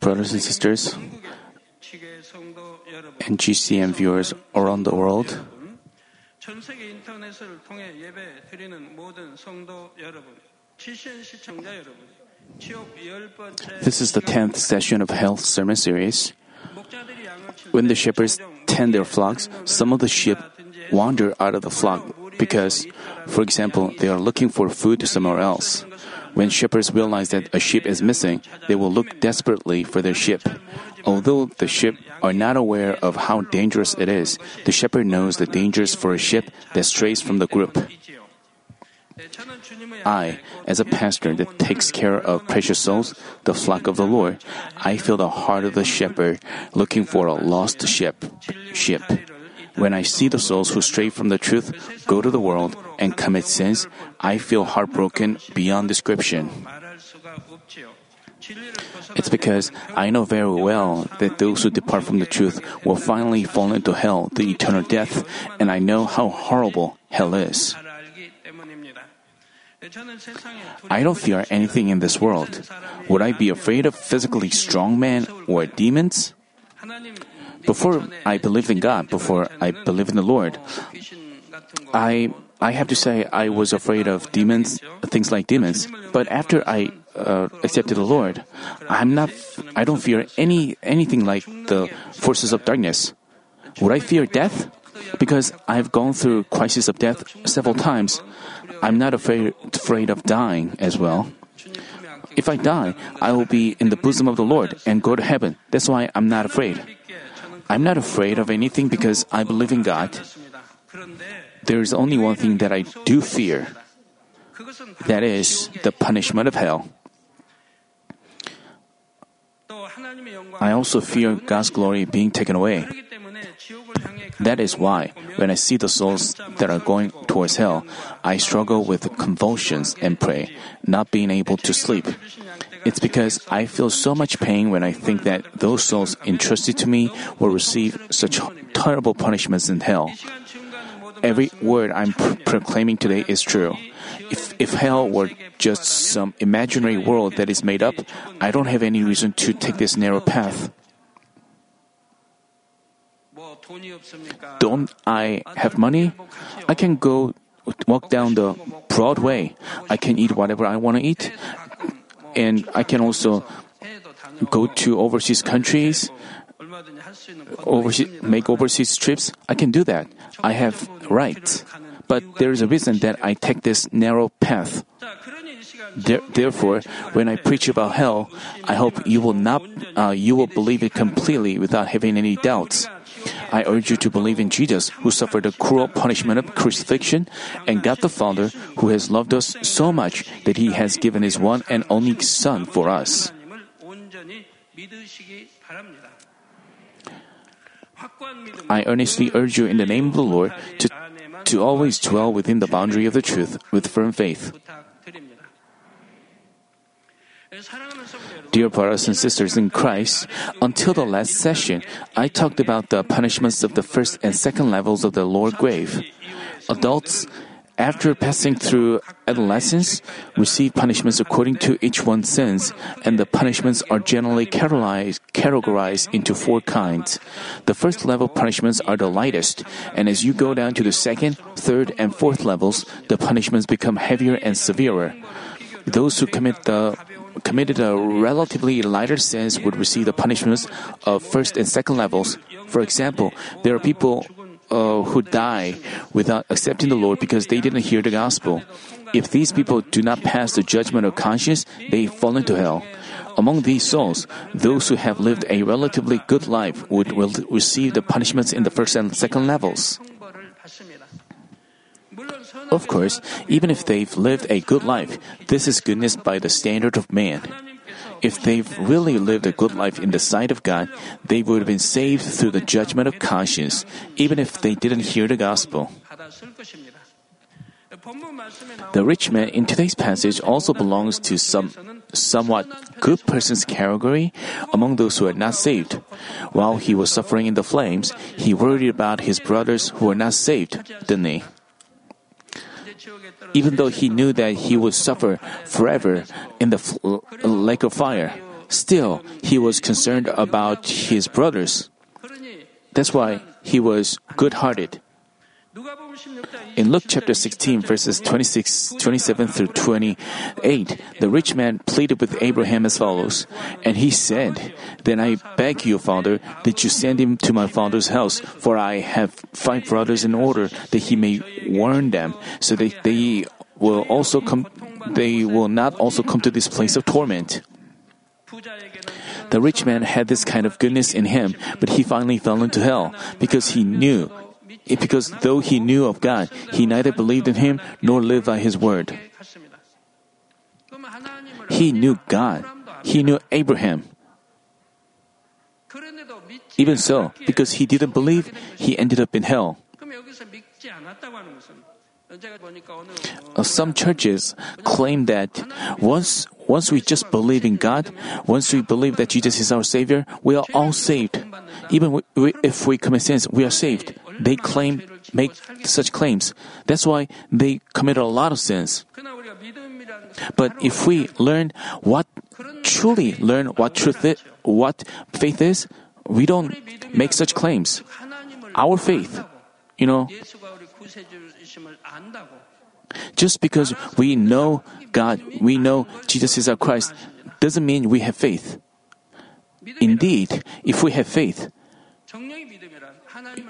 Brothers and sisters, and GCN viewers around the world, this is the 10th session of Hell Sermon Series. When the shepherds tend their flocks, some of the sheep wander out of the flock because, for example, they are looking for food somewhere else. When shepherds realize that a sheep is missing, they will look desperately for their sheep. Although the sheep are not aware of how dangerous it is, the shepherd knows the dangers for a sheep that strays from the group. I, as a pastor that takes care of precious souls, the flock of the Lord, I feel the heart of the shepherd looking for a lost sheep. Sheep. When I see the souls who stray from the truth, go to the world, and commit sins, I feel heartbroken beyond description. It's because I know very well that those who depart from the truth will finally fall into hell, the eternal death, and I know how horrible hell is. I don't fear anything in this world. Would I be afraid of physically strong men or demons? Before I believed in God, before I believed in the Lord, I I have to say I was afraid of demons, things like demons. But after I uh, accepted the Lord, I'm not. I don't fear any anything like the forces of darkness. Would I fear death? Because I've gone through crisis of death several times. I'm not afraid afraid of dying as well. If I die, I will be in the bosom of the Lord and go to heaven. That's why I'm not afraid. I'm not afraid of anything because I believe in God. There is only one thing that I do fear that is the punishment of hell. I also fear God's glory being taken away. That is why, when I see the souls that are going towards hell, I struggle with convulsions and pray, not being able to sleep. It's because I feel so much pain when I think that those souls entrusted to me will receive such terrible punishments in hell. Every word I'm pr- proclaiming today is true. If, if hell were just some imaginary world that is made up, I don't have any reason to take this narrow path. Don't I have money? I can go walk down the broad way. I can eat whatever I want to eat and I can also go to overseas countries, overseas, make overseas trips. I can do that. I have rights. But there is a reason that I take this narrow path. Therefore, when I preach about hell, I hope you will not, uh, you will believe it completely without having any doubts. I urge you to believe in Jesus, who suffered the cruel punishment of crucifixion, and God the Father, who has loved us so much that he has given his one and only Son for us. I earnestly urge you in the name of the Lord to, to always dwell within the boundary of the truth with firm faith. Dear brothers and sisters in Christ, until the last session, I talked about the punishments of the first and second levels of the lower grave. Adults, after passing through adolescence, receive punishments according to each one's sins, and the punishments are generally categorized, categorized into four kinds. The first level punishments are the lightest, and as you go down to the second, third, and fourth levels, the punishments become heavier and severer. Those who commit the committed a relatively lighter sins would receive the punishments of first and second levels. For example, there are people uh, who die without accepting the Lord because they didn't hear the gospel. If these people do not pass the judgment of conscience, they fall into hell. Among these souls, those who have lived a relatively good life would will receive the punishments in the first and second levels. Of course, even if they've lived a good life, this is goodness by the standard of man. If they've really lived a good life in the sight of God, they would have been saved through the judgment of conscience, even if they didn't hear the gospel. The rich man in today's passage also belongs to some somewhat good person's category among those who are not saved. While he was suffering in the flames, he worried about his brothers who were not saved, didn't he? even though he knew that he would suffer forever in the lake of fire, still he was concerned about his brothers. That's why he was good hearted. In Luke chapter 16, verses 26, 27 through 28, the rich man pleaded with Abraham as follows. And he said, Then I beg you, Father, that you send him to my father's house, for I have five brothers in order that he may warn them, so that they will also come, they will not also come to this place of torment. The rich man had this kind of goodness in him, but he finally fell into hell because he knew because though he knew of God, he neither believed in him nor lived by his word. He knew God. He knew Abraham. Even so, because he didn't believe, he ended up in hell. Uh, some churches claim that once once we just believe in God, once we believe that Jesus is our Savior, we are all saved. Even if we commit sins, we are saved they claim make such claims. That's why they commit a lot of sins. But if we learn what truly learn what truth is, what faith is, we don't make such claims. Our faith, you know, just because we know God, we know Jesus is our Christ, doesn't mean we have faith. Indeed, if we have faith,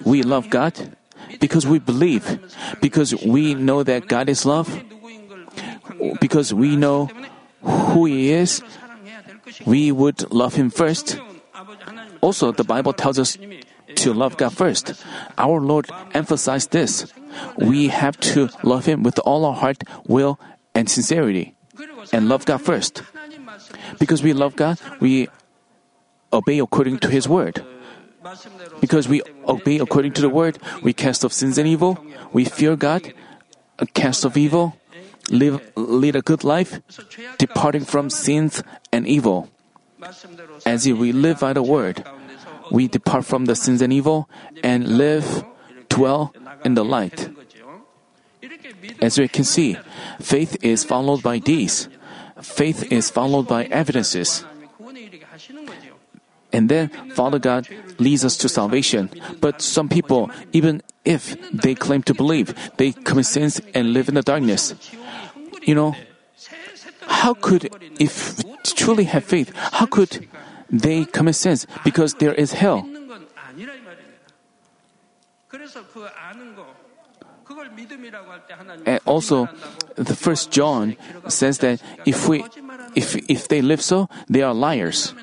we love God? Because we believe, because we know that God is love, because we know who He is, we would love Him first. Also, the Bible tells us to love God first. Our Lord emphasized this. We have to love Him with all our heart, will, and sincerity, and love God first. Because we love God, we obey according to His word. Because we obey according to the word, we cast off sins and evil, we fear God, uh, cast off evil, live, lead a good life, departing from sins and evil. As if we live by the word, we depart from the sins and evil and live, dwell in the light. As we can see, faith is followed by deeds. Faith is followed by evidences. And then Father God leads us to salvation. But some people, even if they claim to believe, they commit sins and live in the darkness. You know, how could, if truly have faith, how could they commit sins? Because there is hell. And also, the first John says that if we, if if they live so, they are liars.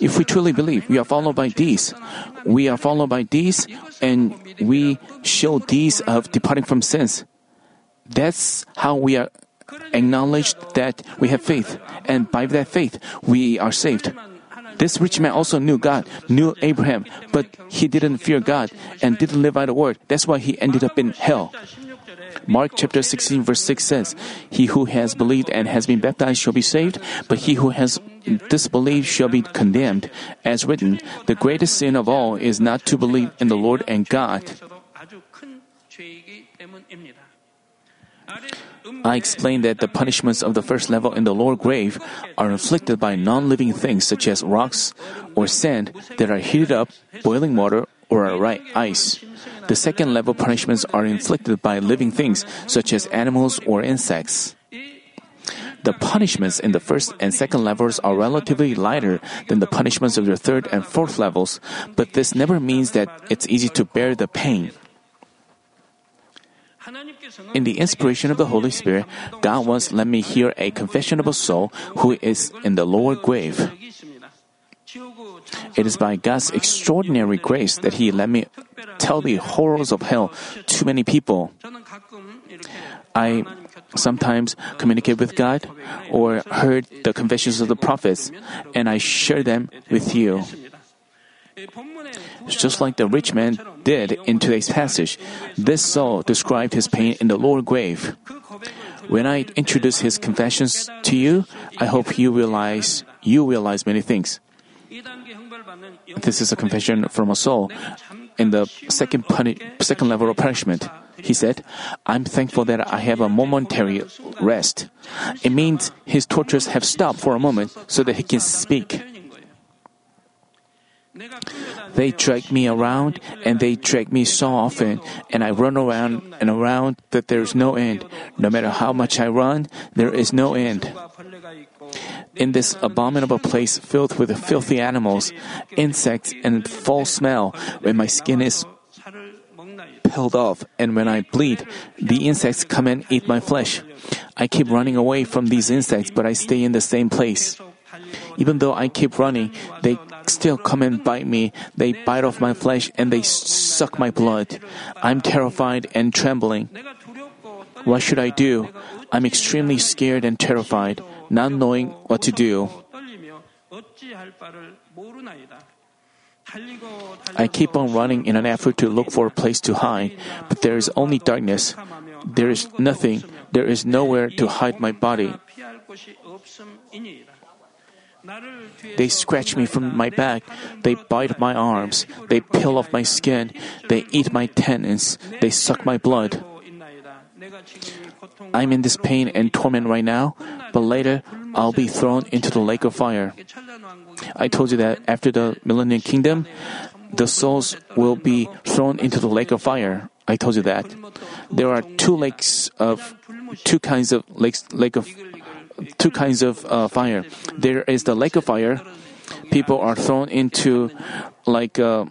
If we truly believe, we are followed by these. We are followed by these, and we show these of departing from sins. That's how we are acknowledged that we have faith, and by that faith, we are saved. This rich man also knew God, knew Abraham, but he didn't fear God and didn't live by the word. That's why he ended up in hell. Mark chapter 16 verse 6 says, He who has believed and has been baptized shall be saved, but he who has disbelief shall be condemned. As written, the greatest sin of all is not to believe in the Lord and God. I explained that the punishments of the first level in the lower grave are inflicted by non living things such as rocks or sand that are heated up, boiling water, or are ice. The second level punishments are inflicted by living things such as animals or insects the punishments in the first and second levels are relatively lighter than the punishments of the third and fourth levels, but this never means that it's easy to bear the pain. In the inspiration of the Holy Spirit, God once let me hear a confession of a soul who is in the lower grave. It is by God's extraordinary grace that He let me tell the horrors of hell to many people. I sometimes communicate with God or heard the confessions of the prophets, and I share them with you. Just like the rich man did in today's passage, this Saul described his pain in the lower grave. When I introduce his confessions to you, I hope you realize you realize many things. This is a confession from a soul in the second puni- second level of punishment. He said, I'm thankful that I have a momentary rest. It means his tortures have stopped for a moment so that he can speak. They drag me around and they drag me so often, and I run around and around that there's no end. No matter how much I run, there is no end. In this abominable place filled with filthy animals, insects, and foul smell, when my skin is peeled off, and when I bleed, the insects come and eat my flesh. I keep running away from these insects, but I stay in the same place. Even though I keep running, they still come and bite me. They bite off my flesh and they suck my blood. I'm terrified and trembling. What should I do? I'm extremely scared and terrified, not knowing what to do. I keep on running in an effort to look for a place to hide, but there is only darkness. There is nothing. There is nowhere to hide my body. They scratch me from my back. They bite my arms. They peel off my skin. They eat my tendons. They suck my blood. I'm in this pain and torment right now, but later I'll be thrown into the lake of fire. I told you that after the millennium kingdom, the souls will be thrown into the lake of fire. I told you that. There are two lakes of two kinds of lakes lake of two kinds of uh, fire. There is the lake of fire. People are thrown into like uh,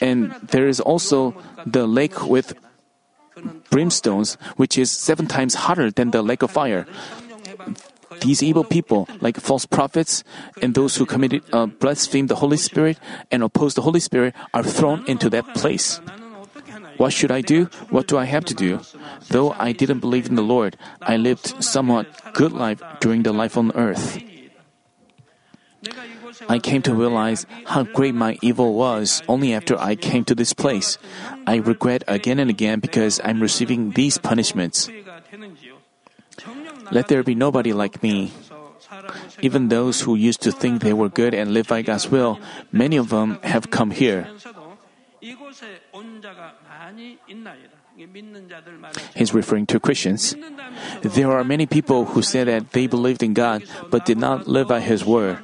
and there is also the lake with brimstones, which is seven times hotter than the lake of fire. These evil people, like false prophets and those who committed uh, blaspheme the Holy Spirit and oppose the Holy Spirit, are thrown into that place. What should I do? What do I have to do? Though I didn't believe in the Lord, I lived somewhat good life during the life on earth. I came to realize how great my evil was only after I came to this place. I regret again and again because I'm receiving these punishments. Let there be nobody like me. Even those who used to think they were good and live by God's will, many of them have come here. He's referring to Christians. There are many people who say that they believed in God but did not live by His word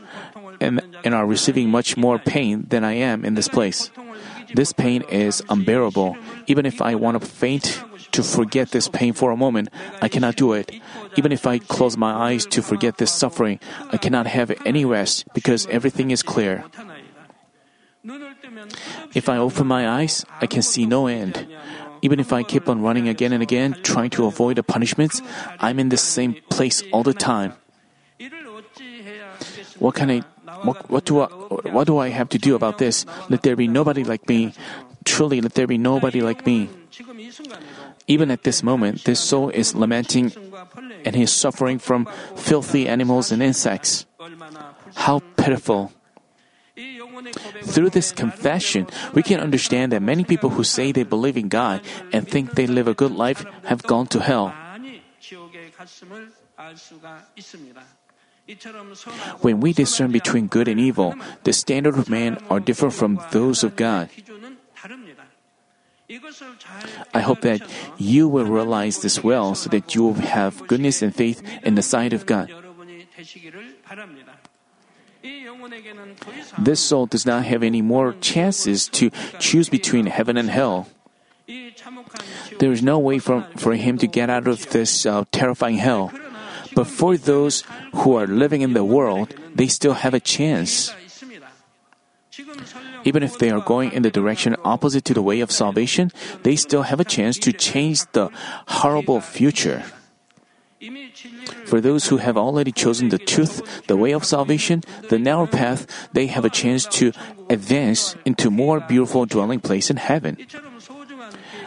and, and are receiving much more pain than I am in this place. This pain is unbearable. Even if I want to faint to forget this pain for a moment, I cannot do it. Even if I close my eyes to forget this suffering, I cannot have any rest because everything is clear. If I open my eyes, I can see no end. Even if I keep on running again and again, trying to avoid the punishments, I'm in the same place all the time. What can I what, what, do I, what do I have to do about this? Let there be nobody like me. Truly, let there be nobody like me. Even at this moment, this soul is lamenting and he is suffering from filthy animals and insects. How pitiful. Through this confession, we can understand that many people who say they believe in God and think they live a good life have gone to hell. When we discern between good and evil, the standard of man are different from those of God. I hope that you will realize this well so that you will have goodness and faith in the sight of God. This soul does not have any more chances to choose between heaven and hell. There is no way for, for him to get out of this uh, terrifying hell. But for those who are living in the world, they still have a chance. Even if they are going in the direction opposite to the way of salvation, they still have a chance to change the horrible future. For those who have already chosen the truth, the way of salvation, the narrow path, they have a chance to advance into more beautiful dwelling place in heaven.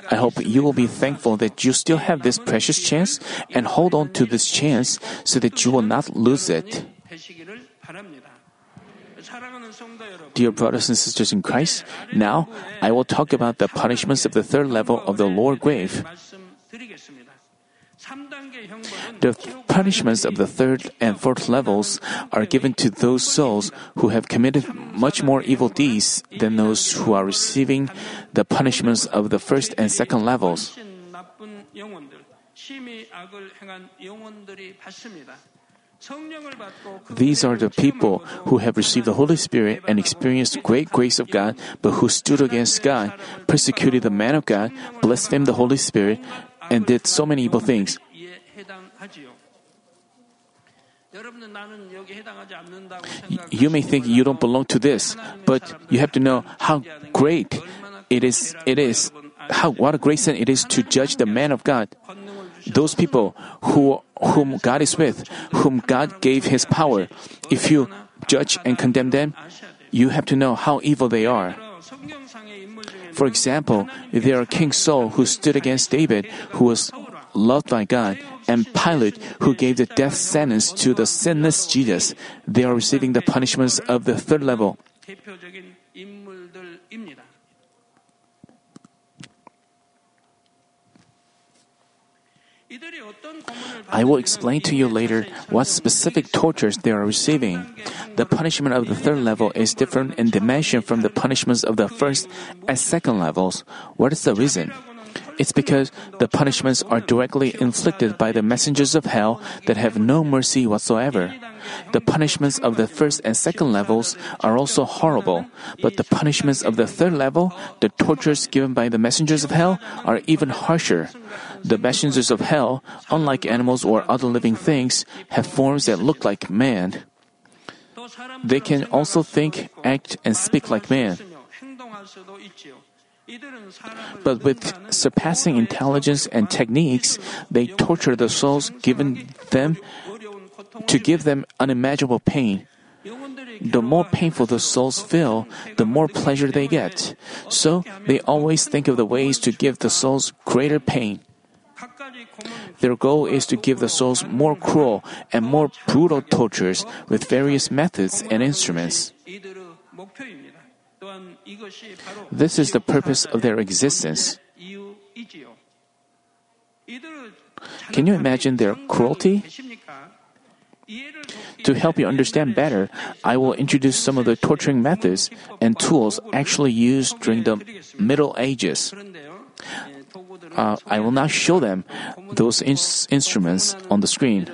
I hope you will be thankful that you still have this precious chance and hold on to this chance so that you will not lose it. Dear brothers and sisters in Christ, now I will talk about the punishments of the third level of the lower grave. The punishments of the third and fourth levels are given to those souls who have committed much more evil deeds than those who are receiving the punishments of the first and second levels. These are the people who have received the Holy Spirit and experienced great grace of God, but who stood against God, persecuted the man of God, blasphemed the Holy Spirit, and did so many evil things. You may think you don't belong to this, but you have to know how great it is, it is, how, what a great sin it is to judge the man of God those people who, whom God is with, whom God gave his power. If you judge and condemn them, you have to know how evil they are. For example, there are King Saul who stood against David, who was loved by God, and Pilate, who gave the death sentence to the sinless Jesus. They are receiving the punishments of the third level. I will explain to you later what specific tortures they are receiving. The punishment of the third level is different in dimension from the punishments of the first and second levels. What is the reason? It's because the punishments are directly inflicted by the messengers of hell that have no mercy whatsoever. The punishments of the first and second levels are also horrible, but the punishments of the third level, the tortures given by the messengers of hell, are even harsher. The messengers of hell, unlike animals or other living things, have forms that look like man. They can also think, act, and speak like man. But with surpassing intelligence and techniques, they torture the souls given them to give them unimaginable pain. The more painful the souls feel, the more pleasure they get. So they always think of the ways to give the souls greater pain. Their goal is to give the souls more cruel and more brutal tortures with various methods and instruments. This is the purpose of their existence. Can you imagine their cruelty? To help you understand better, I will introduce some of the torturing methods and tools actually used during the Middle Ages. Uh, I will not show them those ins- instruments on the screen.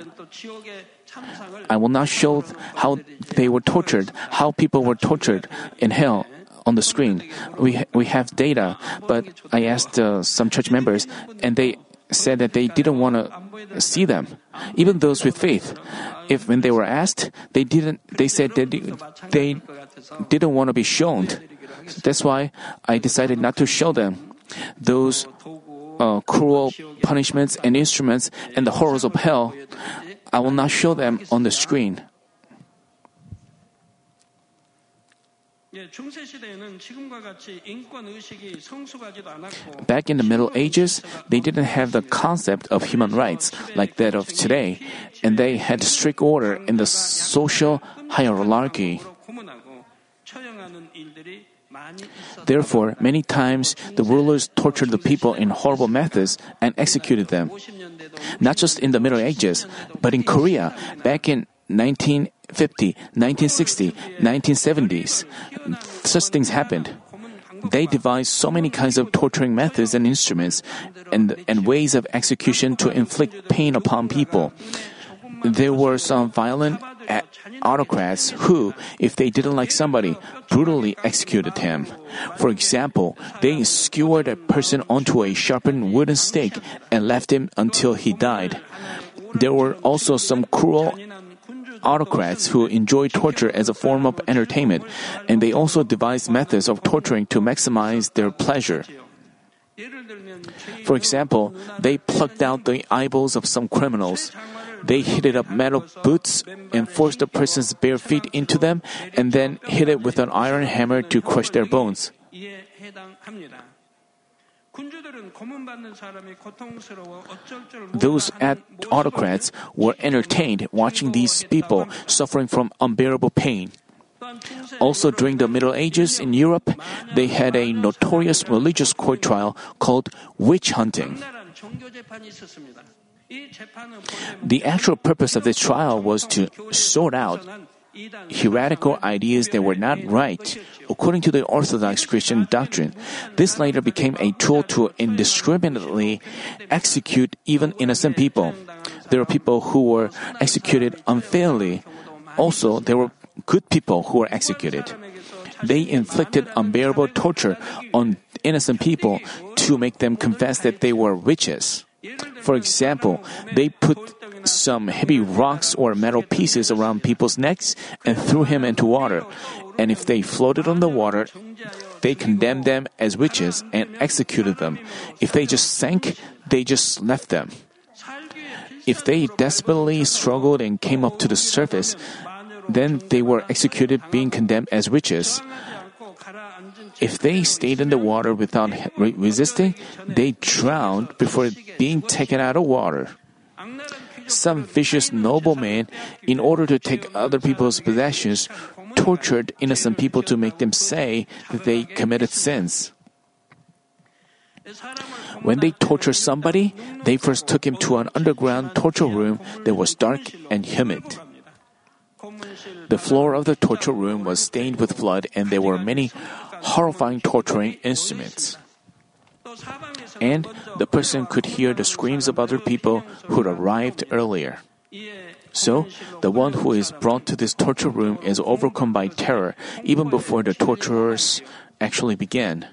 I will not show how they were tortured, how people were tortured in hell on the screen. We, we have data, but I asked uh, some church members, and they said that they didn't want to see them, even those with faith. If when they were asked, they didn't. They said that they, didn't want to be shown. That's why I decided not to show them those uh, cruel punishments and instruments and the horrors of hell. I will not show them on the screen. Back in the Middle Ages, they didn't have the concept of human rights like that of today, and they had strict order in the social hierarchy. Therefore, many times the rulers tortured the people in horrible methods and executed them. Not just in the Middle Ages, but in Korea, back in 1950, 1960, 1970s, such things happened. They devised so many kinds of torturing methods and instruments and, and ways of execution to inflict pain upon people. There were some violent autocrats who, if they didn't like somebody, brutally executed him. For example, they skewered a person onto a sharpened wooden stake and left him until he died. There were also some cruel autocrats who enjoy torture as a form of entertainment, and they also devise methods of torturing to maximize their pleasure. For example, they plucked out the eyeballs of some criminals. They heated up metal boots and forced the person's bare feet into them, and then hit it with an iron hammer to crush their bones. Those autocrats were entertained watching these people suffering from unbearable pain. Also, during the Middle Ages in Europe, they had a notorious religious court trial called witch hunting. The actual purpose of this trial was to sort out heretical ideas that were not right according to the Orthodox Christian doctrine. This later became a tool to indiscriminately execute even innocent people. There were people who were executed unfairly. Also, there were good people who were executed. They inflicted unbearable torture on innocent people to make them confess that they were witches. For example, they put some heavy rocks or metal pieces around people's necks and threw him into water. And if they floated on the water, they condemned them as witches and executed them. If they just sank, they just left them. If they desperately struggled and came up to the surface, then they were executed being condemned as witches. If they stayed in the water without re- resisting, they drowned before being taken out of water. Some vicious noblemen, in order to take other people's possessions, tortured innocent people to make them say that they committed sins. When they tortured somebody, they first took him to an underground torture room that was dark and humid. The floor of the torture room was stained with blood, and there were many horrifying torturing instruments. And the person could hear the screams of other people who arrived earlier. So, the one who is brought to this torture room is overcome by terror even before the torturers actually began.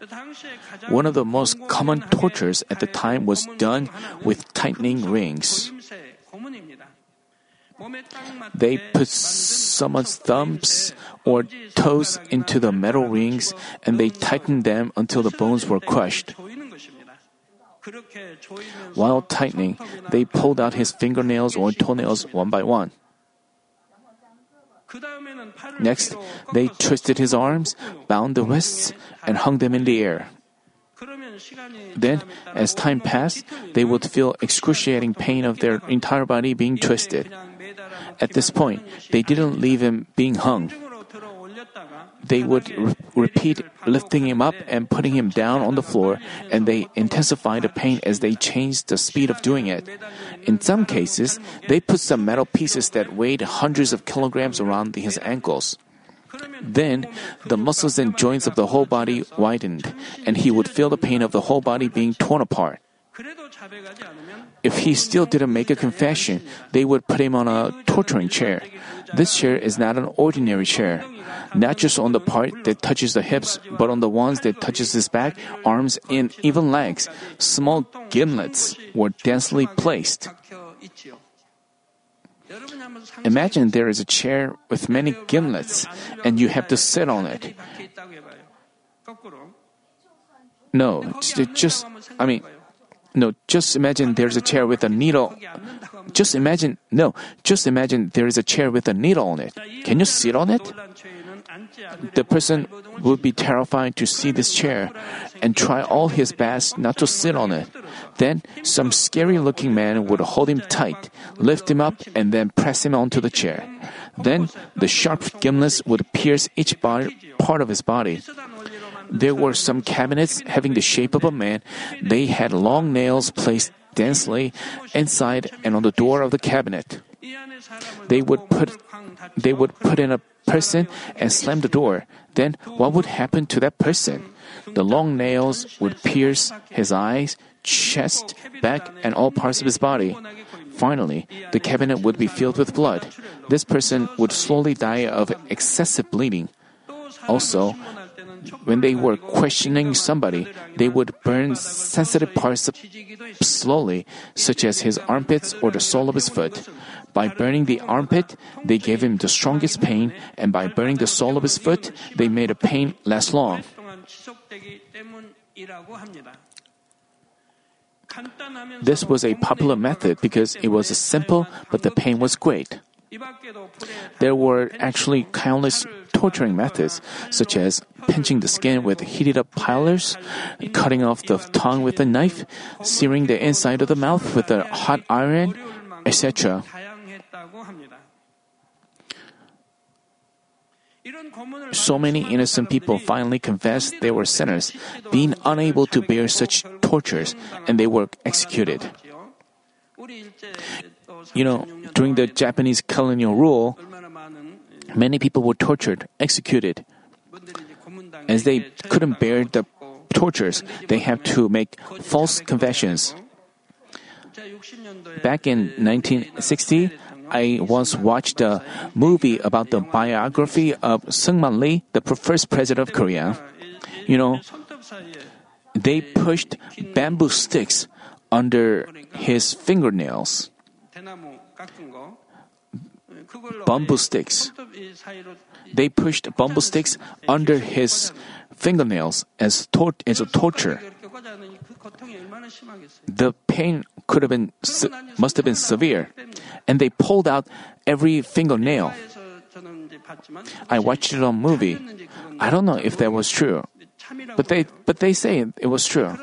One of the most common tortures at the time was done with tightening rings. They put someone's thumbs or toes into the metal rings and they tightened them until the bones were crushed. While tightening, they pulled out his fingernails or toenails one by one. Next, they twisted his arms, bound the wrists, and hung them in the air. Then, as time passed, they would feel excruciating pain of their entire body being twisted. At this point, they didn't leave him being hung. They would re- repeat lifting him up and putting him down on the floor, and they intensified the pain as they changed the speed of doing it. In some cases, they put some metal pieces that weighed hundreds of kilograms around his ankles. Then, the muscles and joints of the whole body widened, and he would feel the pain of the whole body being torn apart. If he still didn't make a confession, they would put him on a torturing chair. This chair is not an ordinary chair. Not just on the part that touches the hips, but on the ones that touches his back, arms, and even legs. Small gimlets were densely placed. Imagine there is a chair with many gimlets and you have to sit on it. No, just, I mean, no, just imagine there's a chair with a needle. Just imagine, no, just imagine there is a chair with a needle on it. Can you sit on it? The person would be terrified to see this chair and try all his best not to sit on it. Then some scary looking man would hold him tight, lift him up, and then press him onto the chair. Then the sharp gimlets would pierce each body, part of his body. There were some cabinets having the shape of a man. They had long nails placed densely inside and on the door of the cabinet. They would put they would put in a person and slam the door. Then what would happen to that person? The long nails would pierce his eyes, chest, back, and all parts of his body. Finally, the cabinet would be filled with blood. This person would slowly die of excessive bleeding. Also, when they were questioning somebody, they would burn sensitive parts slowly, such as his armpits or the sole of his foot. By burning the armpit, they gave him the strongest pain, and by burning the sole of his foot, they made the pain last long. This was a popular method because it was simple, but the pain was great. There were actually countless torturing methods, such as pinching the skin with heated up pilers, cutting off the tongue with a knife, searing the inside of the mouth with a hot iron, etc. So many innocent people finally confessed they were sinners, being unable to bear such tortures, and they were executed. You know, during the Japanese colonial rule, many people were tortured, executed. As they couldn't bear the tortures, they had to make false confessions. Back in 1960, I once watched a movie about the biography of Sung Man Lee, the first president of Korea. You know, they pushed bamboo sticks under his fingernails bamboo sticks. They pushed bamboo sticks under his fingernails as, tor- as a torture. The pain could have been se- must have been severe, and they pulled out every fingernail. I watched it on movie. I don't know if that was true, but they but they say it was true.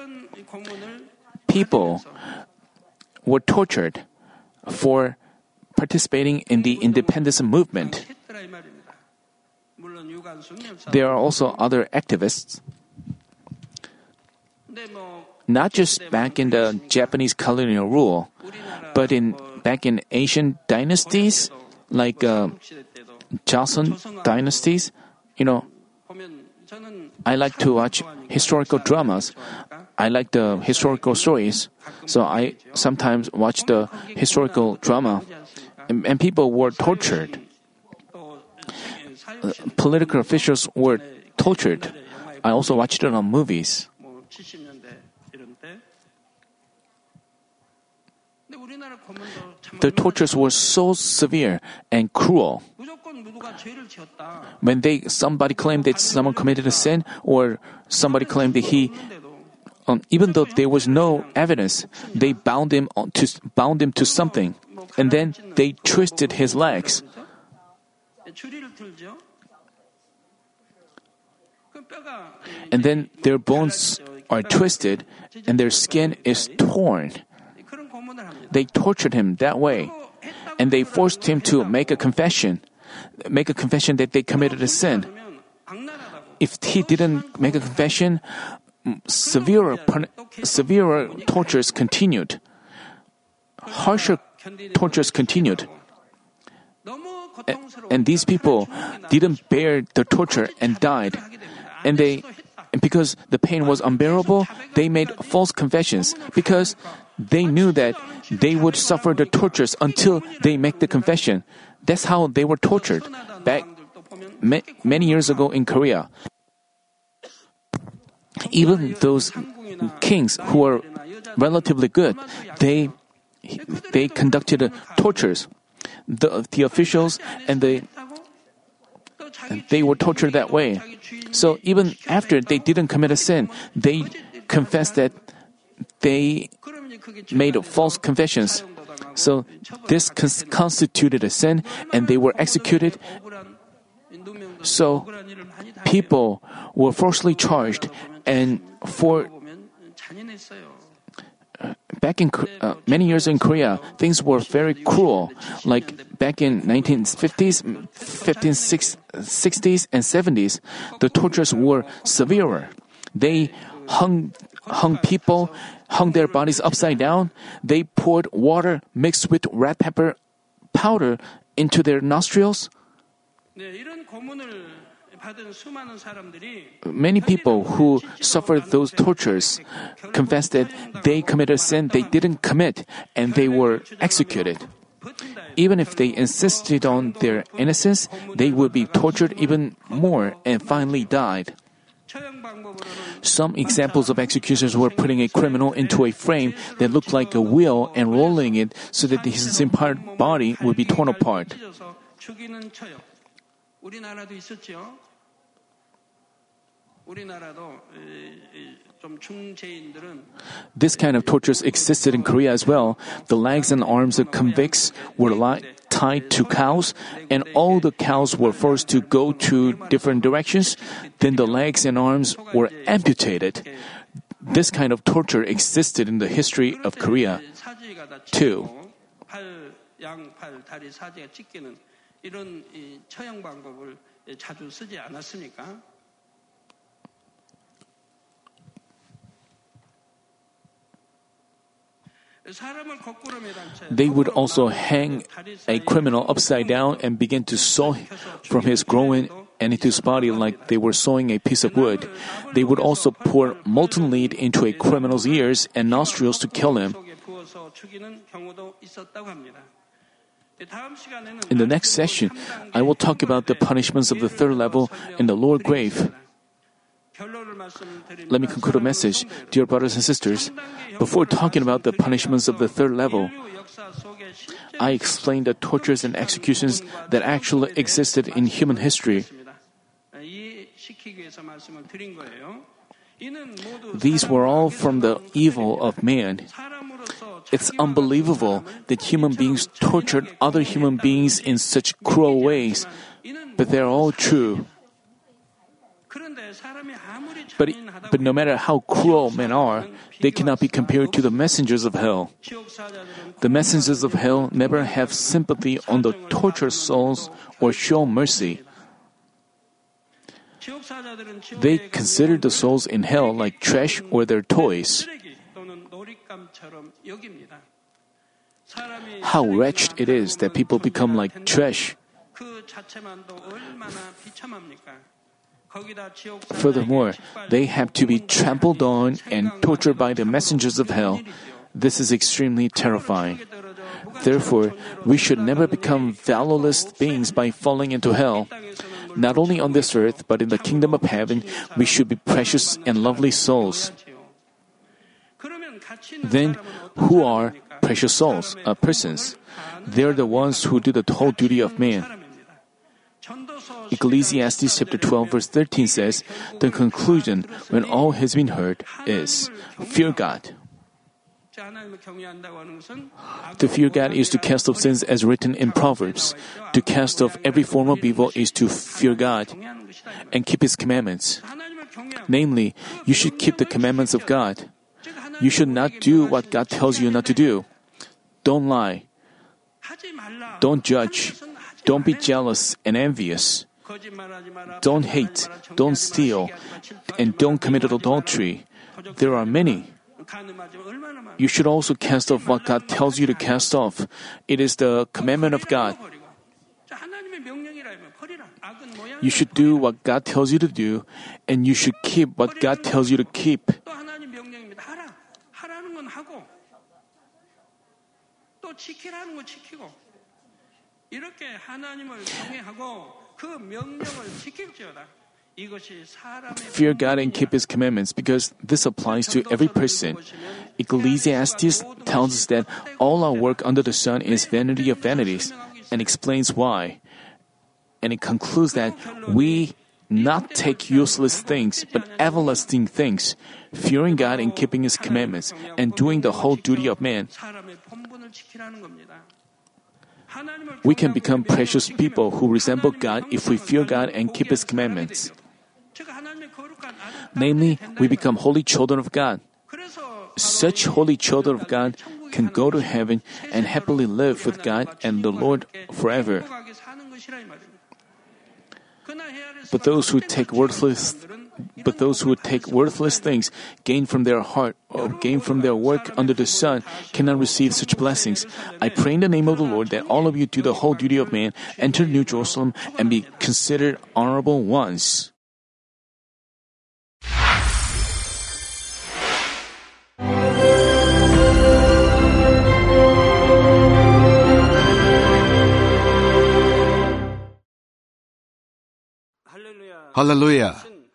People were tortured for participating in the independence movement. There are also other activists, not just back in the Japanese colonial rule, but in back in Asian dynasties like uh, Joseon dynasties. You know, I like to watch historical dramas. I like the historical stories, so I sometimes watch the historical drama, and, and people were tortured. Uh, political officials were tortured. I also watched it on movies. The tortures were so severe and cruel. When they somebody claimed that someone committed a sin, or somebody claimed that he um, even though there was no evidence, they bound him to bound him to something, and then they twisted his legs. And then their bones are twisted and their skin is torn. They tortured him that way, and they forced him to make a confession, make a confession that they committed a sin. If he didn't make a confession, severer, severe tortures continued. Harsher tortures continued. And these people didn't bear the torture and died. And they, and because the pain was unbearable, they made false confessions because they knew that they would suffer the tortures until they make the confession. That's how they were tortured back many years ago in Korea even those kings who were relatively good, they they conducted tortures. The the officials and the they were tortured that way. So even after they didn't commit a sin, they confessed that they made false confessions. So this cons- constituted a sin and they were executed. So people were falsely charged and for back in uh, many years in Korea, things were very cruel. Like back in 1950s, 15, 60s, and 70s, the tortures were severer. They hung hung people, hung their bodies upside down. They poured water mixed with red pepper powder into their nostrils many people who suffered those tortures confessed that they committed a sin they didn't commit and they were executed. Even if they insisted on their innocence, they would be tortured even more and finally died. Some examples of executions were putting a criminal into a frame that looked like a wheel and rolling it so that his entire body would be torn apart. This kind of tortures existed in Korea as well. The legs and arms of convicts were li- tied to cows, and all the cows were forced to go to different directions. Then the legs and arms were amputated. This kind of torture existed in the history of Korea. 사 They would also hang a criminal upside down and begin to saw from his groin and into his body like they were sawing a piece of wood. They would also pour molten lead into a criminal's ears and nostrils to kill him. In the next session, I will talk about the punishments of the third level in the lower grave. Let me conclude a message, dear brothers and sisters. Before talking about the punishments of the third level, I explained the tortures and executions that actually existed in human history. These were all from the evil of man. It's unbelievable that human beings tortured other human beings in such cruel ways, but they're all true. But, but no matter how cruel men are, they cannot be compared to the messengers of hell. The messengers of hell never have sympathy on the tortured souls or show mercy. They consider the souls in hell like trash or their toys. How wretched it is that people become like trash. Furthermore, they have to be trampled on and tortured by the messengers of hell. This is extremely terrifying. Therefore, we should never become valorless beings by falling into hell. Not only on this earth, but in the kingdom of heaven, we should be precious and lovely souls. Then, who are precious souls, uh, persons? They are the ones who do the whole duty of man. Ecclesiastes chapter 12 verse 13 says, The conclusion when all has been heard is fear God. To fear God is to cast off sins as written in Proverbs. To cast off every form of evil is to fear God and keep His commandments. Namely, you should keep the commandments of God. You should not do what God tells you not to do. Don't lie. Don't judge. 하는 것은 하지 Don't be 말라. jealous and envious. 거짓말하지 마라. Don't 거짓말하지 hate. 마라. Don't 정죄하지 steal. 마라. 시기하지 마라. And don't 질투하지 commit 마라. adultery. 거짓말하지 There are 마라. many. 간음하지 마. 얼마나 많아. You should also cast off what God tells you to cast off. It is the commandment of God. 버리고. 자, 하나님의 명령이라면 버리라. 악은 모양. You should do what God tells you to do, and you should keep what God tells you to keep. 또 하나님 명령입니다. 하라. 하라는 건 하고 또 지키라는 건 지키고 이렇게 하나님을 경외하고 그 명령을 지킬지어다. 이것이 사람의 Fear God and keep His commandments because this applies to every person. Ecclesiastes tells us that all our work under the sun is vanity of vanities and explains why. And it concludes that we not take useless things but everlasting things, fearing God and keeping His commandments and doing the whole duty of man. We can become precious people who resemble God if we fear God and keep His commandments. Namely, we become holy children of God. Such holy children of God can go to heaven and happily live with God and the Lord forever. But those who take worthless but those who take worthless things, gain from their heart, or gain from their work under the sun, cannot receive such blessings. I pray in the name of the Lord that all of you do the whole duty of man, enter New Jerusalem, and be considered honorable ones. Hallelujah!